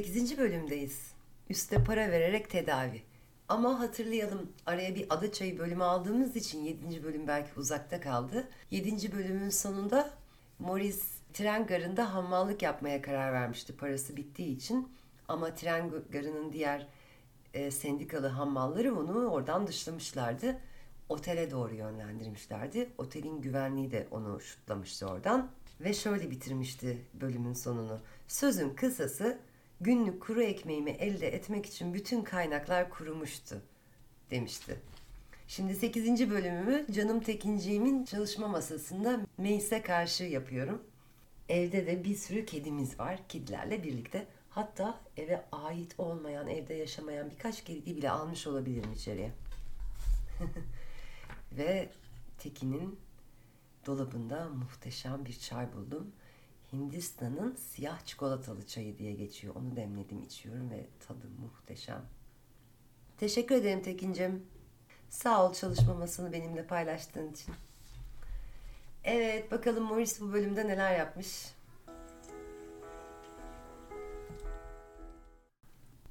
8. bölümdeyiz. Üste para vererek tedavi. Ama hatırlayalım araya bir ada çayı bölümü aldığımız için 7. bölüm belki uzakta kaldı. 7. bölümün sonunda Morris tren garında hammallık yapmaya karar vermişti parası bittiği için. Ama tren garının diğer e, sendikalı hammalları onu oradan dışlamışlardı. Otele doğru yönlendirmişlerdi. Otelin güvenliği de onu şutlamıştı oradan. Ve şöyle bitirmişti bölümün sonunu. Sözün kısası günlük kuru ekmeğimi elde etmek için bütün kaynaklar kurumuştu demişti. Şimdi 8. bölümümü Canım Tekinciğimin çalışma masasında Meis'e karşı yapıyorum. Evde de bir sürü kedimiz var. Kedilerle birlikte. Hatta eve ait olmayan, evde yaşamayan birkaç kedi bile almış olabilirim içeriye. Ve Tekin'in dolabında muhteşem bir çay buldum. Hindistan'ın siyah çikolatalı çayı diye geçiyor. Onu demledim içiyorum ve tadı muhteşem. Teşekkür ederim Tekin'cim. Sağ ol çalışma masını benimle paylaştığın için. Evet bakalım Morris bu bölümde neler yapmış.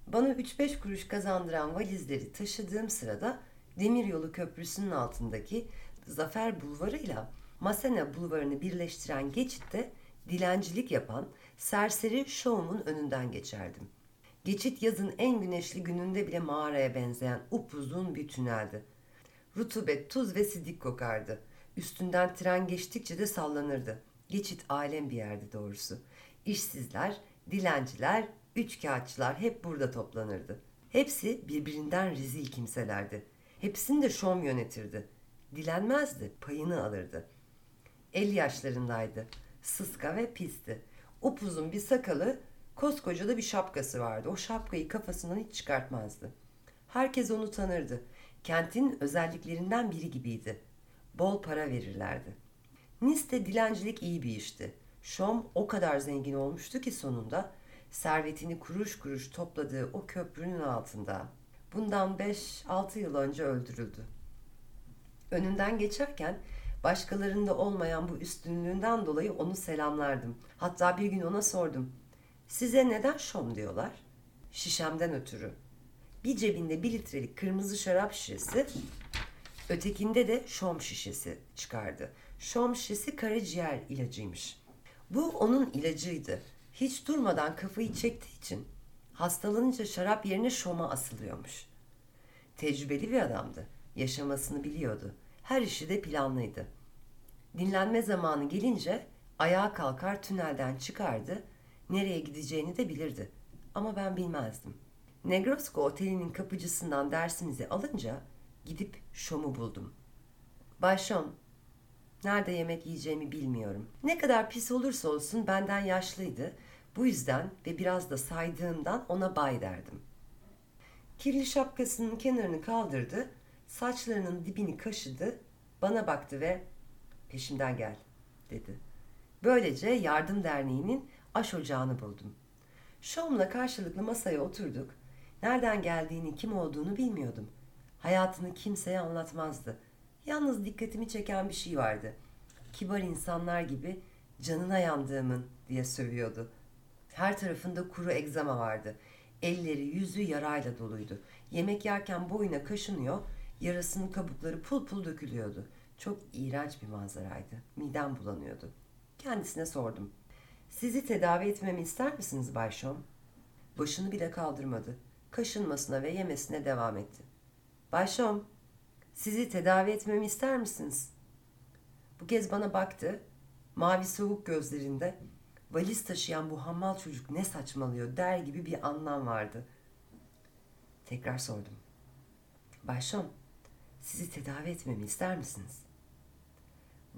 Bana 3-5 kuruş kazandıran valizleri taşıdığım sırada Demiryolu Köprüsü'nün altındaki Zafer Bulvarı ile Masena Bulvarı'nı birleştiren geçitte dilencilik yapan serseri şovumun önünden geçerdim. Geçit yazın en güneşli gününde bile mağaraya benzeyen upuzun bir tüneldi. Rutubet, tuz ve sidik kokardı. Üstünden tren geçtikçe de sallanırdı. Geçit alem bir yerdi doğrusu. İşsizler, dilenciler, üç kağıtçılar hep burada toplanırdı. Hepsi birbirinden rezil kimselerdi. Hepsini de şom yönetirdi. Dilenmezdi, payını alırdı. El yaşlarındaydı. Sıska ve pisti. Upuzun bir sakalı, koskoca da bir şapkası vardı. O şapkayı kafasından hiç çıkartmazdı. Herkes onu tanırdı. Kentin özelliklerinden biri gibiydi. Bol para verirlerdi. Nice'de dilencilik iyi bir işti. Şom o kadar zengin olmuştu ki sonunda servetini kuruş kuruş topladığı o köprünün altında bundan 5-6 yıl önce öldürüldü. Önünden geçerken başkalarında olmayan bu üstünlüğünden dolayı onu selamlardım. Hatta bir gün ona sordum. Size neden şom diyorlar? Şişemden ötürü. Bir cebinde bir litrelik kırmızı şarap şişesi, ötekinde de şom şişesi çıkardı. Şom şişesi karaciğer ilacıymış. Bu onun ilacıydı. Hiç durmadan kafayı çektiği için hastalanınca şarap yerine şoma asılıyormuş. Tecrübeli bir adamdı. Yaşamasını biliyordu. Her işi de planlıydı. Dinlenme zamanı gelince ayağa kalkar tünelden çıkardı. Nereye gideceğini de bilirdi. Ama ben bilmezdim. Negrosko otelinin kapıcısından dersimizi alınca gidip Şom'u buldum. Bay Şom, nerede yemek yiyeceğimi bilmiyorum. Ne kadar pis olursa olsun benden yaşlıydı. Bu yüzden ve biraz da saydığımdan ona bay derdim. Kirli şapkasının kenarını kaldırdı, saçlarının dibini kaşıdı, bana baktı ve peşimden gel dedi. Böylece Yardım Derneği'nin aş ocağını buldum. Şom'la karşılıklı masaya oturduk. Nereden geldiğini, kim olduğunu bilmiyordum. Hayatını kimseye anlatmazdı. Yalnız dikkatimi çeken bir şey vardı. Kibar insanlar gibi canına yandığımın diye sövüyordu. Her tarafında kuru egzama vardı. Elleri, yüzü yarayla doluydu. Yemek yerken boyuna kaşınıyor, yarasının kabukları pul pul dökülüyordu. Çok iğrenç bir manzaraydı. Midem bulanıyordu. Kendisine sordum. Sizi tedavi etmemi ister misiniz Bay Şom? Başını bile kaldırmadı. Kaşınmasına ve yemesine devam etti. Bay Şom, sizi tedavi etmemi ister misiniz? Bu kez bana baktı. Mavi soğuk gözlerinde valiz taşıyan bu hammal çocuk ne saçmalıyor der gibi bir anlam vardı. Tekrar sordum. Bay Şom, sizi tedavi etmemi ister misiniz?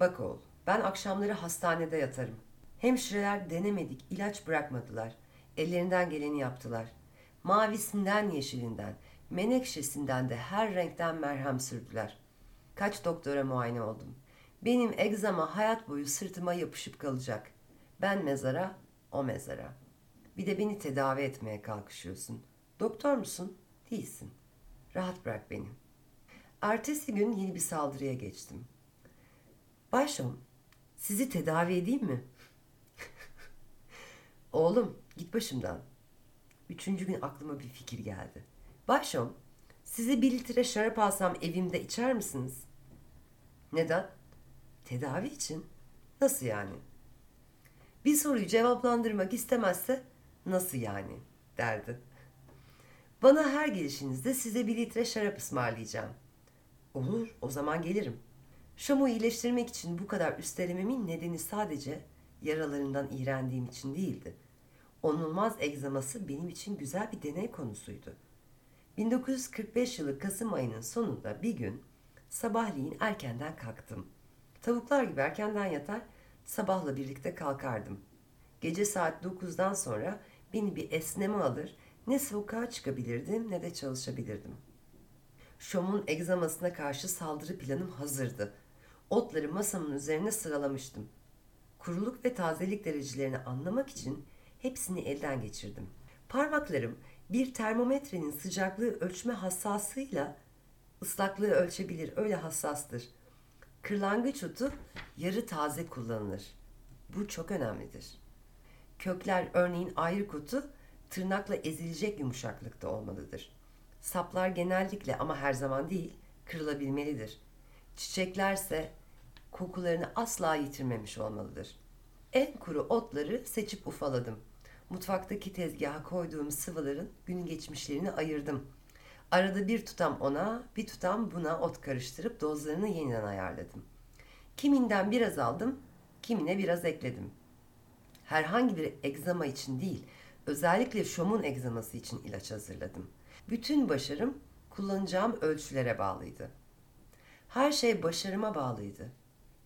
Bak oğul, ben akşamları hastanede yatarım. Hemşireler denemedik, ilaç bırakmadılar. Ellerinden geleni yaptılar. Mavisinden yeşilinden, menekşesinden de her renkten merhem sürdüler. Kaç doktora muayene oldum. Benim egzama hayat boyu sırtıma yapışıp kalacak. Ben mezara, o mezara. Bir de beni tedavi etmeye kalkışıyorsun. Doktor musun? Değilsin. Rahat bırak beni. Ertesi gün yeni bir saldırıya geçtim. Başom, sizi tedavi edeyim mi? Oğlum, git başımdan. Üçüncü gün aklıma bir fikir geldi. Başom, size bir litre şarap alsam evimde içer misiniz? Neden? Tedavi için. Nasıl yani? Bir soruyu cevaplandırmak istemezse nasıl yani derdi. Bana her gelişinizde size bir litre şarap ısmarlayacağım. Olur, o zaman gelirim. Şam'ı iyileştirmek için bu kadar üstelememin nedeni sadece yaralarından iğrendiğim için değildi. Onulmaz egzaması benim için güzel bir deney konusuydu. 1945 yılı Kasım ayının sonunda bir gün sabahleyin erkenden kalktım. Tavuklar gibi erkenden yatar, sabahla birlikte kalkardım. Gece saat 9'dan sonra beni bir esneme alır, ne sokağa çıkabilirdim ne de çalışabilirdim. Şom'un egzamasına karşı saldırı planım hazırdı. Otları masamın üzerine sıralamıştım. Kuruluk ve tazelik derecelerini anlamak için hepsini elden geçirdim. Parmaklarım bir termometrenin sıcaklığı ölçme hassasıyla ıslaklığı ölçebilir. Öyle hassastır. Kırlangıç otu yarı taze kullanılır. Bu çok önemlidir. Kökler örneğin ayrık otu tırnakla ezilecek yumuşaklıkta olmalıdır. Saplar genellikle ama her zaman değil kırılabilmelidir. Çiçeklerse kokularını asla yitirmemiş olmalıdır. En kuru otları seçip ufaladım. Mutfaktaki tezgaha koyduğum sıvıların gün geçmişlerini ayırdım. Arada bir tutam ona, bir tutam buna ot karıştırıp dozlarını yeniden ayarladım. Kiminden biraz aldım, kimine biraz ekledim. Herhangi bir egzama için değil, özellikle şomun egzaması için ilaç hazırladım. Bütün başarım kullanacağım ölçülere bağlıydı. Her şey başarıma bağlıydı.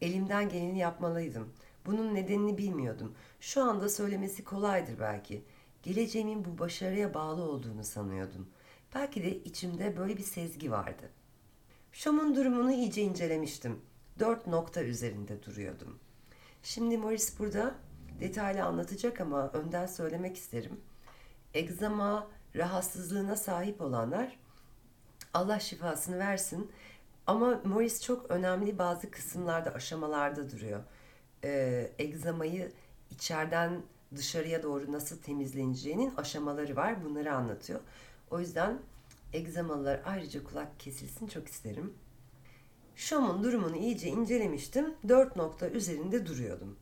Elimden geleni yapmalıydım. Bunun nedenini bilmiyordum. Şu anda söylemesi kolaydır belki. Geleceğimin bu başarıya bağlı olduğunu sanıyordum. Belki de içimde böyle bir sezgi vardı. Şom'un durumunu iyice incelemiştim. Dört nokta üzerinde duruyordum. Şimdi Morris burada detaylı anlatacak ama önden söylemek isterim. Egzama rahatsızlığına sahip olanlar Allah şifasını versin. Ama Morris çok önemli bazı kısımlarda, aşamalarda duruyor. Ee, egzamayı içeriden dışarıya doğru nasıl temizleneceğinin aşamaları var. Bunları anlatıyor. O yüzden egzamalılar ayrıca kulak kesilsin çok isterim. Şom'un durumunu iyice incelemiştim. Dört nokta üzerinde duruyordum.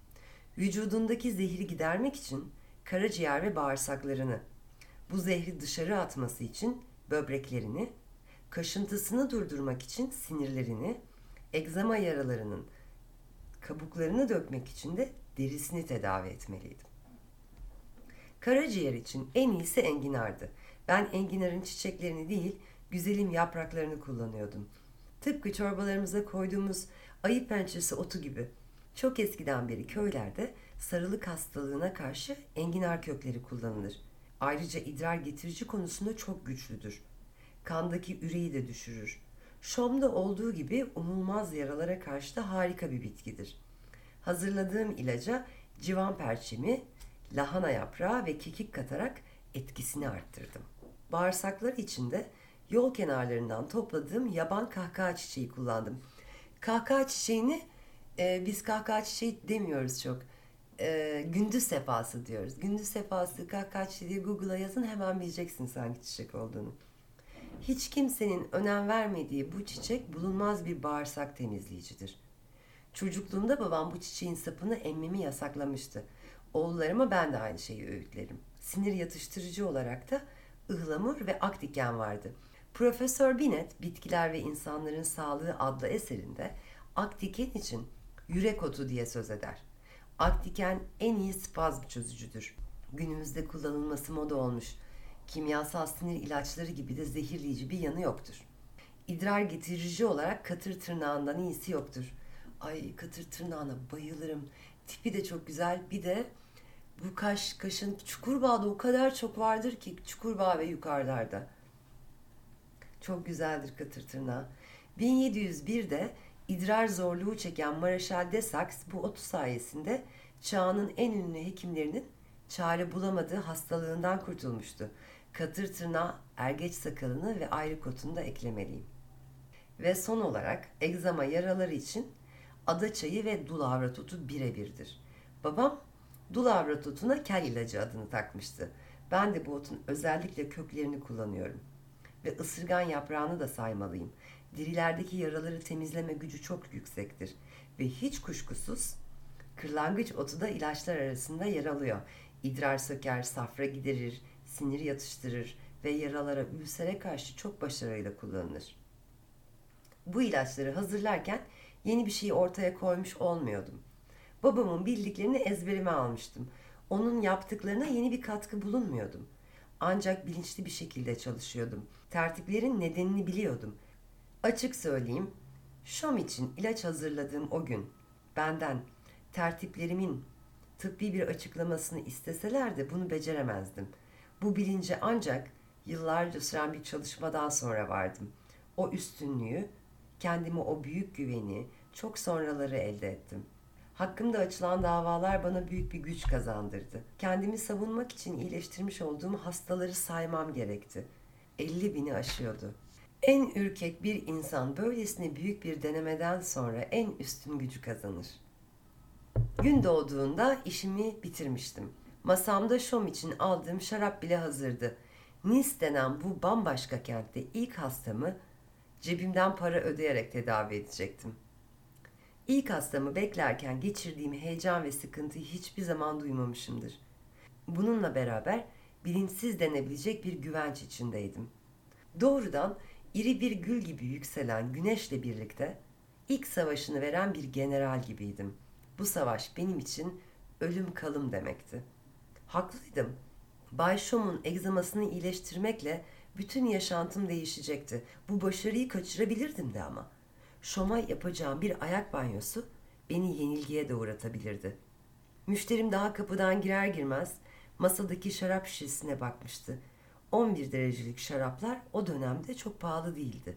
Vücudundaki zehri gidermek için karaciğer ve bağırsaklarını, bu zehri dışarı atması için böbreklerini, kaşıntısını durdurmak için sinirlerini, egzama yaralarının kabuklarını dökmek için de derisini tedavi etmeliydim. Karaciğer için en iyisi enginardı. Ben enginarın çiçeklerini değil, güzelim yapraklarını kullanıyordum. Tıpkı çorbalarımıza koyduğumuz ayı pençesi otu gibi. Çok eskiden beri köylerde sarılık hastalığına karşı enginar kökleri kullanılır. Ayrıca idrar getirici konusunda çok güçlüdür. Kandaki üreyi de düşürür. Şom'da olduğu gibi umulmaz yaralara karşı da harika bir bitkidir. Hazırladığım ilaca civan perçemi, lahana yaprağı ve kekik katarak etkisini arttırdım. Bağırsaklar içinde yol kenarlarından topladığım yaban kahkaha çiçeği kullandım. Kahkaha çiçeğini e, biz kahkaha çiçeği demiyoruz çok. E, gündüz sefası diyoruz. Gündüz sefası kahkaha çiçeği Google'a yazın hemen bileceksiniz hangi çiçek olduğunu. Hiç kimsenin önem vermediği bu çiçek bulunmaz bir bağırsak temizleyicidir. Çocukluğumda babam bu çiçeğin sapını emmemi yasaklamıştı. Oğullarıma ben de aynı şeyi öğütlerim. Sinir yatıştırıcı olarak da ıhlamur ve akdiken vardı. Profesör Binet, Bitkiler ve İnsanların Sağlığı adlı eserinde akdiken için yürek otu diye söz eder. Akdiken en iyi spazm çözücüdür. Günümüzde kullanılması moda olmuş. Kimyasal sinir ilaçları gibi de zehirleyici bir yanı yoktur. İdrar getirici olarak katır tırnağından iyisi yoktur. Ay katır tırnağına bayılırım. Tipi de çok güzel. Bir de bu kaş, kaşın Çukurbağa'da o kadar çok vardır ki Çukurbağ ve yukarılarda. Çok güzeldir katır tırnağı. 1701'de idrar zorluğu çeken Mareşal de Sax bu otu sayesinde çağının en ünlü hekimlerinin çare bulamadığı hastalığından kurtulmuştu. Katır tırnağı, ergeç sakalını ve ayrı kotunu da eklemeliyim. Ve son olarak egzama yaraları için ada çayı ve dul avrat otu birebirdir. Babam dul avrat otuna kel ilacı adını takmıştı. Ben de bu otun özellikle köklerini kullanıyorum. Ve ısırgan yaprağını da saymalıyım. Dirilerdeki yaraları temizleme gücü çok yüksektir. Ve hiç kuşkusuz kırlangıç otu da ilaçlar arasında yer alıyor. İdrar söker, safra giderir, sinir yatıştırır ve yaralara, ülsere karşı çok başarıyla kullanılır. Bu ilaçları hazırlarken yeni bir şeyi ortaya koymuş olmuyordum. Babamın bildiklerini ezberime almıştım. Onun yaptıklarına yeni bir katkı bulunmuyordum. Ancak bilinçli bir şekilde çalışıyordum. Tertiplerin nedenini biliyordum. Açık söyleyeyim, Şam için ilaç hazırladığım o gün benden tertiplerimin tıbbi bir açıklamasını isteseler de bunu beceremezdim. Bu bilince ancak yıllarca süren bir çalışmadan sonra vardım. O üstünlüğü, kendime o büyük güveni çok sonraları elde ettim. Hakkımda açılan davalar bana büyük bir güç kazandırdı. Kendimi savunmak için iyileştirmiş olduğum hastaları saymam gerekti. 50 bini aşıyordu. En ürkek bir insan böylesine büyük bir denemeden sonra en üstün gücü kazanır. Gün doğduğunda işimi bitirmiştim. Masamda şom için aldığım şarap bile hazırdı. Nice denen bu bambaşka kentte ilk hastamı cebimden para ödeyerek tedavi edecektim. İlk hastamı beklerken geçirdiğim heyecan ve sıkıntıyı hiçbir zaman duymamışımdır. Bununla beraber bilinçsiz denebilecek bir güvenç içindeydim. Doğrudan iri bir gül gibi yükselen güneşle birlikte ilk savaşını veren bir general gibiydim. Bu savaş benim için ölüm kalım demekti. Haklıydım. Bay Shom'un egzamasını iyileştirmekle bütün yaşantım değişecekti. Bu başarıyı kaçırabilirdim de ama. Şoma yapacağım bir ayak banyosu beni yenilgiye de. Müşterim daha kapıdan girer girmez masadaki şarap şişesine bakmıştı. 11 derecelik şaraplar o dönemde çok pahalı değildi.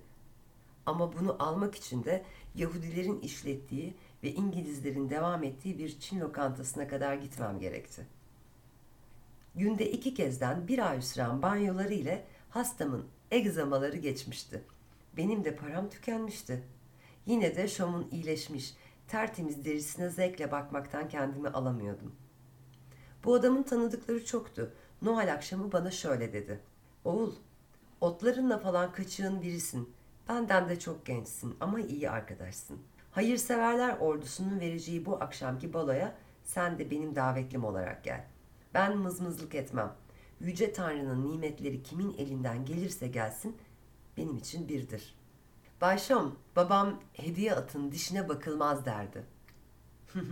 Ama bunu almak için de Yahudilerin işlettiği ve İngilizlerin devam ettiği bir Çin lokantasına kadar gitmem gerekti. Günde iki kezden bir ay süren banyoları ile hastamın egzamaları geçmişti. Benim de param tükenmişti. Yine de Şam'ın iyileşmiş, tertemiz derisine zevkle bakmaktan kendimi alamıyordum. Bu adamın tanıdıkları çoktu. Noel akşamı bana şöyle dedi. Oğul, otlarınla falan kaçığın birisin. Benden de çok gençsin ama iyi arkadaşsın. Hayırseverler ordusunun vereceği bu akşamki baloya sen de benim davetlim olarak gel. Ben mızmızlık etmem. Yüce Tanrı'nın nimetleri kimin elinden gelirse gelsin benim için birdir. Bayşam, babam hediye atın dişine bakılmaz derdi.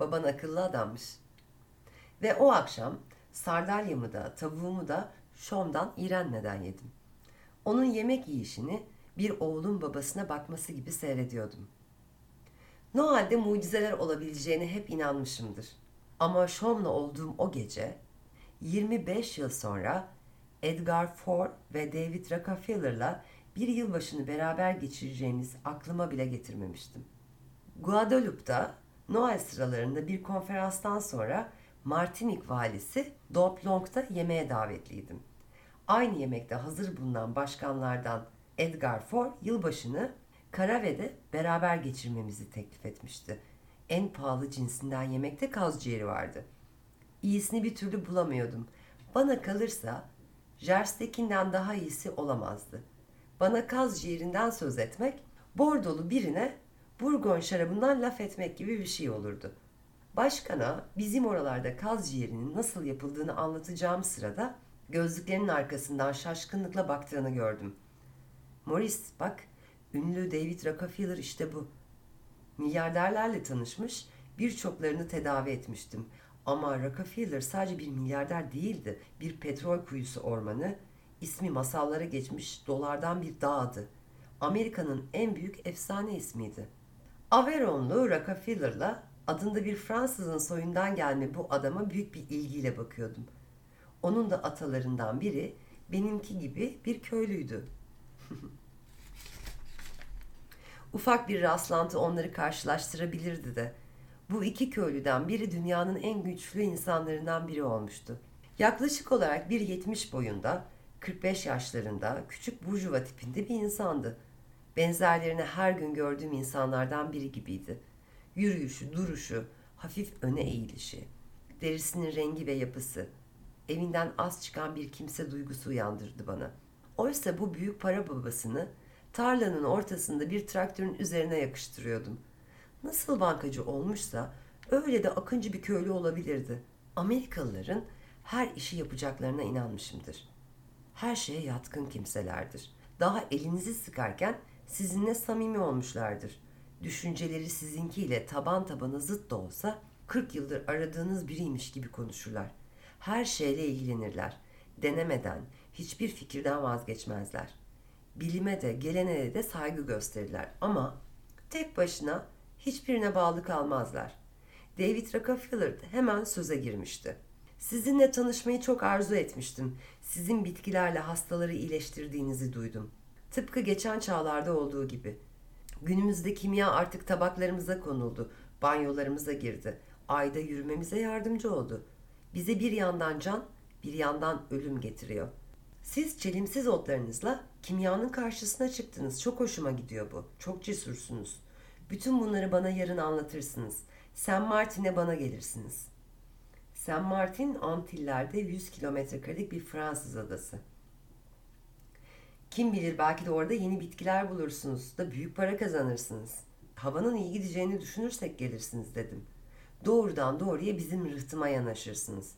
Baban akıllı adammış. Ve o akşam sardalyamı da tavuğumu da Şom'dan İrenne'den yedim. Onun yemek yiyişini bir oğlun babasına bakması gibi seyrediyordum. Noel'de mucizeler olabileceğine hep inanmışımdır. Ama Şom'la olduğum o gece 25 yıl sonra Edgar Ford ve David Rockefeller'la bir yılbaşını beraber geçireceğimiz aklıma bile getirmemiştim. Guadalupe'da Noel sıralarında bir konferanstan sonra Martinik valisi Domplong'da yemeğe davetliydim. Aynı yemekte hazır bulunan başkanlardan Edgar Ford yılbaşını Karave'de beraber geçirmemizi teklif etmişti. En pahalı cinsinden yemekte kaz ciğeri vardı. İyisini bir türlü bulamıyordum. Bana kalırsa Jerstekinden daha iyisi olamazdı. Bana kaz ciğerinden söz etmek, bordolu birine Burgon şarabından laf etmek gibi bir şey olurdu. Başkana bizim oralarda kaz ciğerinin nasıl yapıldığını anlatacağım sırada gözlüklerinin arkasından şaşkınlıkla baktığını gördüm. Morris bak ünlü David Rockefeller işte bu. Milyarderlerle tanışmış, birçoklarını tedavi etmiştim. Ama Rockefeller sadece bir milyarder değildi. Bir petrol kuyusu ormanı, ismi masallara geçmiş dolardan bir dağdı. Amerika'nın en büyük efsane ismiydi. Averonlu Rockefeller'la adında bir Fransızın soyundan gelme bu adama büyük bir ilgiyle bakıyordum. Onun da atalarından biri benimki gibi bir köylüydü. Ufak bir rastlantı onları karşılaştırabilirdi de. Bu iki köylüden biri dünyanın en güçlü insanlarından biri olmuştu. Yaklaşık olarak 1.70 boyunda, 45 yaşlarında, küçük burjuva tipinde bir insandı. Benzerlerini her gün gördüğüm insanlardan biri gibiydi. Yürüyüşü, duruşu, hafif öne eğilişi, derisinin rengi ve yapısı. evinden az çıkan bir kimse duygusu uyandırdı bana. Oysa bu büyük para babasını tarlanın ortasında bir traktörün üzerine yakıştırıyordum. Nasıl bankacı olmuşsa öyle de akıncı bir köylü olabilirdi. Amerikalıların her işi yapacaklarına inanmışımdır. Her şeye yatkın kimselerdir. Daha elinizi sıkarken sizinle samimi olmuşlardır. Düşünceleri sizinkiyle taban tabana zıt da olsa 40 yıldır aradığınız biriymiş gibi konuşurlar. Her şeyle ilgilenirler. Denemeden, hiçbir fikirden vazgeçmezler. Bilime de, geleneğe de saygı gösterirler ama tek başına hiçbirine bağlı kalmazlar. David Rockefeller hemen söze girmişti. Sizinle tanışmayı çok arzu etmiştim. Sizin bitkilerle hastaları iyileştirdiğinizi duydum. Tıpkı geçen çağlarda olduğu gibi. Günümüzde kimya artık tabaklarımıza konuldu, banyolarımıza girdi. Ayda yürümemize yardımcı oldu. Bize bir yandan can, bir yandan ölüm getiriyor. Siz çelimsiz otlarınızla kimyanın karşısına çıktınız. Çok hoşuma gidiyor bu. Çok cesursunuz. Bütün bunları bana yarın anlatırsınız. Saint Martin'e bana gelirsiniz. Saint Martin Antiller'de 100 kilometre karelik bir Fransız adası. Kim bilir belki de orada yeni bitkiler bulursunuz da büyük para kazanırsınız. Havanın iyi gideceğini düşünürsek gelirsiniz dedim. Doğrudan doğruya bizim rıhtıma yanaşırsınız.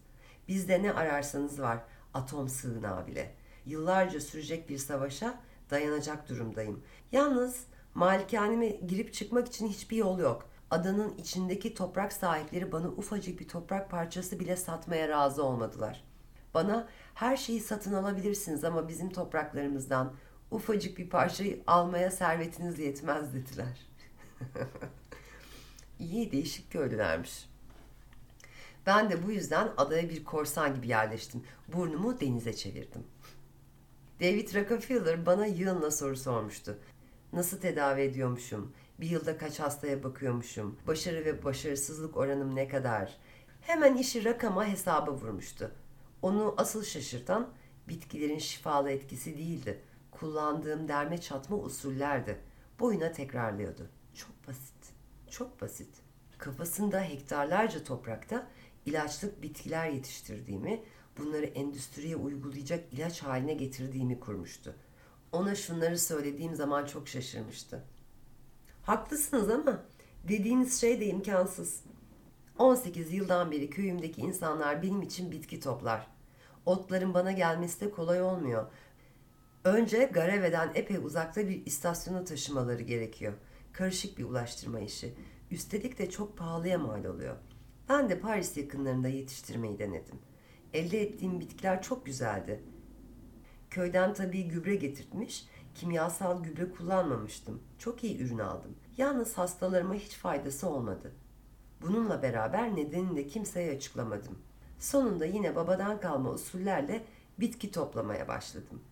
Bizde ne ararsanız var atom sığınağı bile. Yıllarca sürecek bir savaşa dayanacak durumdayım. Yalnız malikaneme girip çıkmak için hiçbir yol yok. Adanın içindeki toprak sahipleri bana ufacık bir toprak parçası bile satmaya razı olmadılar. Bana her şeyi satın alabilirsiniz ama bizim topraklarımızdan ufacık bir parçayı almaya servetiniz yetmez dediler. İyi değişik köylülermiş. Ben de bu yüzden adaya bir korsan gibi yerleştim. Burnumu denize çevirdim. David Rockefeller bana yığınla soru sormuştu. Nasıl tedavi ediyormuşum? Bir yılda kaç hastaya bakıyormuşum? Başarı ve başarısızlık oranım ne kadar? Hemen işi rakama hesaba vurmuştu. Onu asıl şaşırtan bitkilerin şifalı etkisi değildi. Kullandığım derme çatma usullerdi. Boyuna tekrarlıyordu. Çok basit. Çok basit. Kafasında hektarlarca toprakta ilaçlık bitkiler yetiştirdiğimi, bunları endüstriye uygulayacak ilaç haline getirdiğimi kurmuştu. Ona şunları söylediğim zaman çok şaşırmıştı. Haklısınız ama dediğiniz şey de imkansız. 18 yıldan beri köyümdeki insanlar benim için bitki toplar. Otların bana gelmesi de kolay olmuyor. Önce Gareve'den epey uzakta bir istasyona taşımaları gerekiyor. Karışık bir ulaştırma işi. Üstelik de çok pahalıya mal oluyor. Ben de Paris yakınlarında yetiştirmeyi denedim. Elde ettiğim bitkiler çok güzeldi. Köyden tabii gübre getirtmiş, kimyasal gübre kullanmamıştım. Çok iyi ürün aldım. Yalnız hastalarıma hiç faydası olmadı. Bununla beraber nedenini de kimseye açıklamadım. Sonunda yine babadan kalma usullerle bitki toplamaya başladım.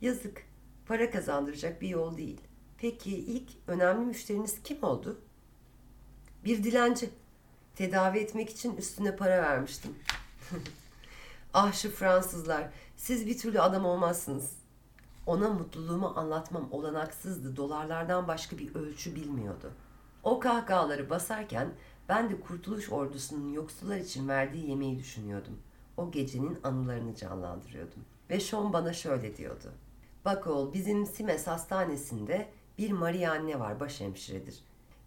Yazık, para kazandıracak bir yol değil. Peki ilk önemli müşteriniz kim oldu? Bir dilenci. Tedavi etmek için üstüne para vermiştim. ah şu Fransızlar, siz bir türlü adam olmazsınız. Ona mutluluğumu anlatmam olanaksızdı. Dolarlardan başka bir ölçü bilmiyordu. O kahkahaları basarken ben de Kurtuluş Ordusu'nun yoksullar için verdiği yemeği düşünüyordum. O gecenin anılarını canlandırıyordum. Ve Sean bana şöyle diyordu. Bak oğul bizim Simes hastanesinde bir Maria anne var başhemşiredir.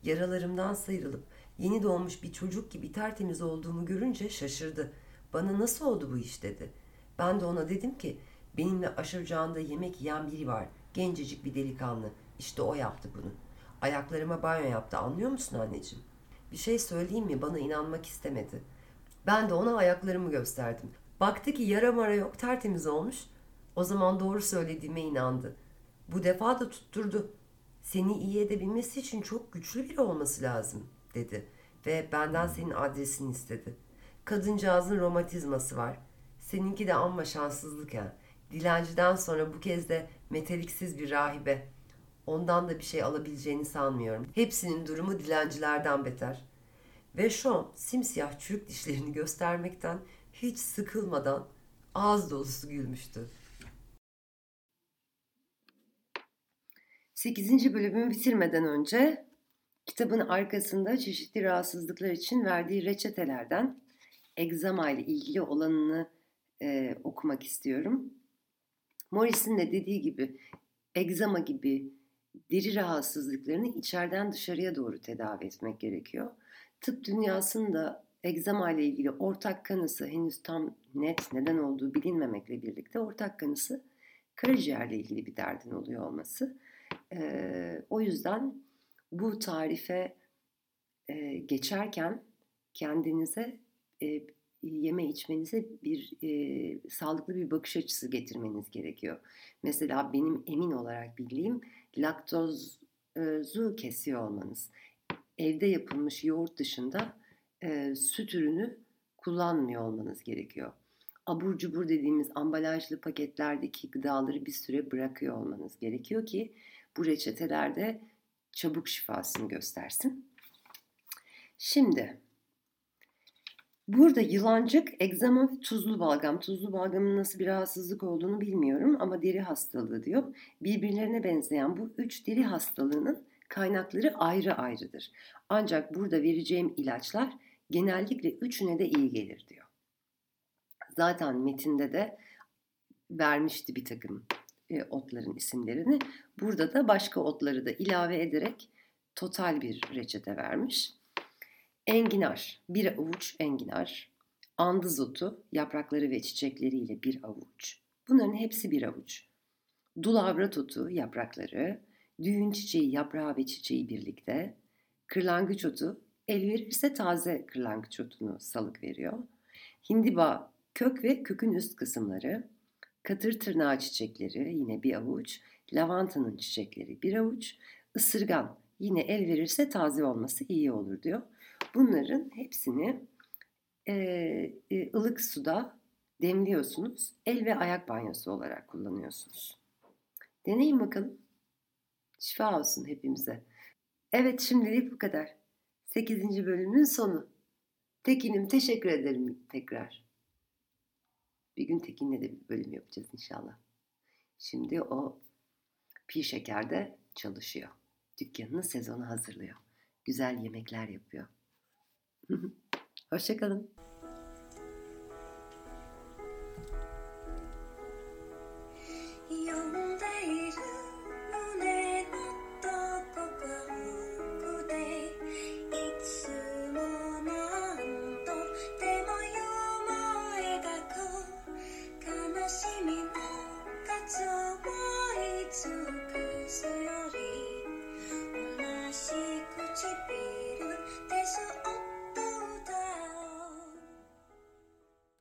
Yaralarımdan sıyrılıp yeni doğmuş bir çocuk gibi tertemiz olduğumu görünce şaşırdı. Bana nasıl oldu bu iş dedi. Ben de ona dedim ki benimle aşıracağında yemek yiyen biri var. Gencecik bir delikanlı. İşte o yaptı bunu. Ayaklarıma banyo yaptı anlıyor musun anneciğim? Bir şey söyleyeyim mi bana inanmak istemedi. Ben de ona ayaklarımı gösterdim. Baktı ki yara mara yok tertemiz olmuş. O zaman doğru söylediğime inandı. Bu defa da tutturdu. Seni iyi edebilmesi için çok güçlü biri olması lazım dedi ve benden senin adresini istedi. Kadıncağızın romatizması var. Seninki de amma şanssızlık ya. Dilenciden sonra bu kez de meteliksiz bir rahibe. Ondan da bir şey alabileceğini sanmıyorum. Hepsinin durumu dilencilerden beter. Ve Sean simsiyah çürük dişlerini göstermekten hiç sıkılmadan ağız dolusu gülmüştü. 8. bölümü bitirmeden önce kitabın arkasında çeşitli rahatsızlıklar için verdiği reçetelerden egzama ile ilgili olanını e, okumak istiyorum. Morris'in de dediği gibi egzama gibi deri rahatsızlıklarını içeriden dışarıya doğru tedavi etmek gerekiyor. Tıp dünyasında egzama ile ilgili ortak kanısı henüz tam net neden olduğu bilinmemekle birlikte ortak kanısı karaciğerle ilgili bir derdin oluyor olması. Ee, o yüzden bu tarife e, geçerken kendinize e, yeme içmenize bir e, sağlıklı bir bakış açısı getirmeniz gerekiyor. Mesela benim emin olarak bildiğim laktozu kesiyor olmanız. Evde yapılmış yoğurt dışında e, süt ürünü kullanmıyor olmanız gerekiyor. Abur cubur dediğimiz ambalajlı paketlerdeki gıdaları bir süre bırakıyor olmanız gerekiyor ki bu reçetelerde çabuk şifasını göstersin. Şimdi burada yılancık, egzama tuzlu balgam. Tuzlu balgamın nasıl bir rahatsızlık olduğunu bilmiyorum ama deri hastalığı diyor. Birbirlerine benzeyen bu üç deri hastalığının kaynakları ayrı ayrıdır. Ancak burada vereceğim ilaçlar genellikle üçüne de iyi gelir diyor. Zaten metinde de vermişti bir takım e, otların isimlerini. Burada da başka otları da ilave ederek total bir reçete vermiş. Enginar, bir avuç enginar. Andız otu, yaprakları ve çiçekleriyle bir avuç. Bunların hepsi bir avuç. Dulavrat otu, yaprakları, düğün çiçeği, yaprağı ve çiçeği birlikte. Kırlangıç otu, el verirse taze kırlangıç otunu salık veriyor. Hindiba, kök ve kökün üst kısımları. Katır tırnağı çiçekleri yine bir avuç, lavantanın çiçekleri bir avuç, ısırgan yine el verirse taze olması iyi olur diyor. Bunların hepsini e, e, ılık suda demliyorsunuz. El ve ayak banyosu olarak kullanıyorsunuz. Deneyin bakalım. Şifa olsun hepimize. Evet şimdilik bu kadar. 8. bölümün sonu. Tekin'im teşekkür ederim tekrar. Bir gün Tekin'le de bir bölüm yapacağız inşallah. Şimdi o pi şekerde çalışıyor. Dükkanını sezonu hazırlıyor. Güzel yemekler yapıyor. Hoşçakalın.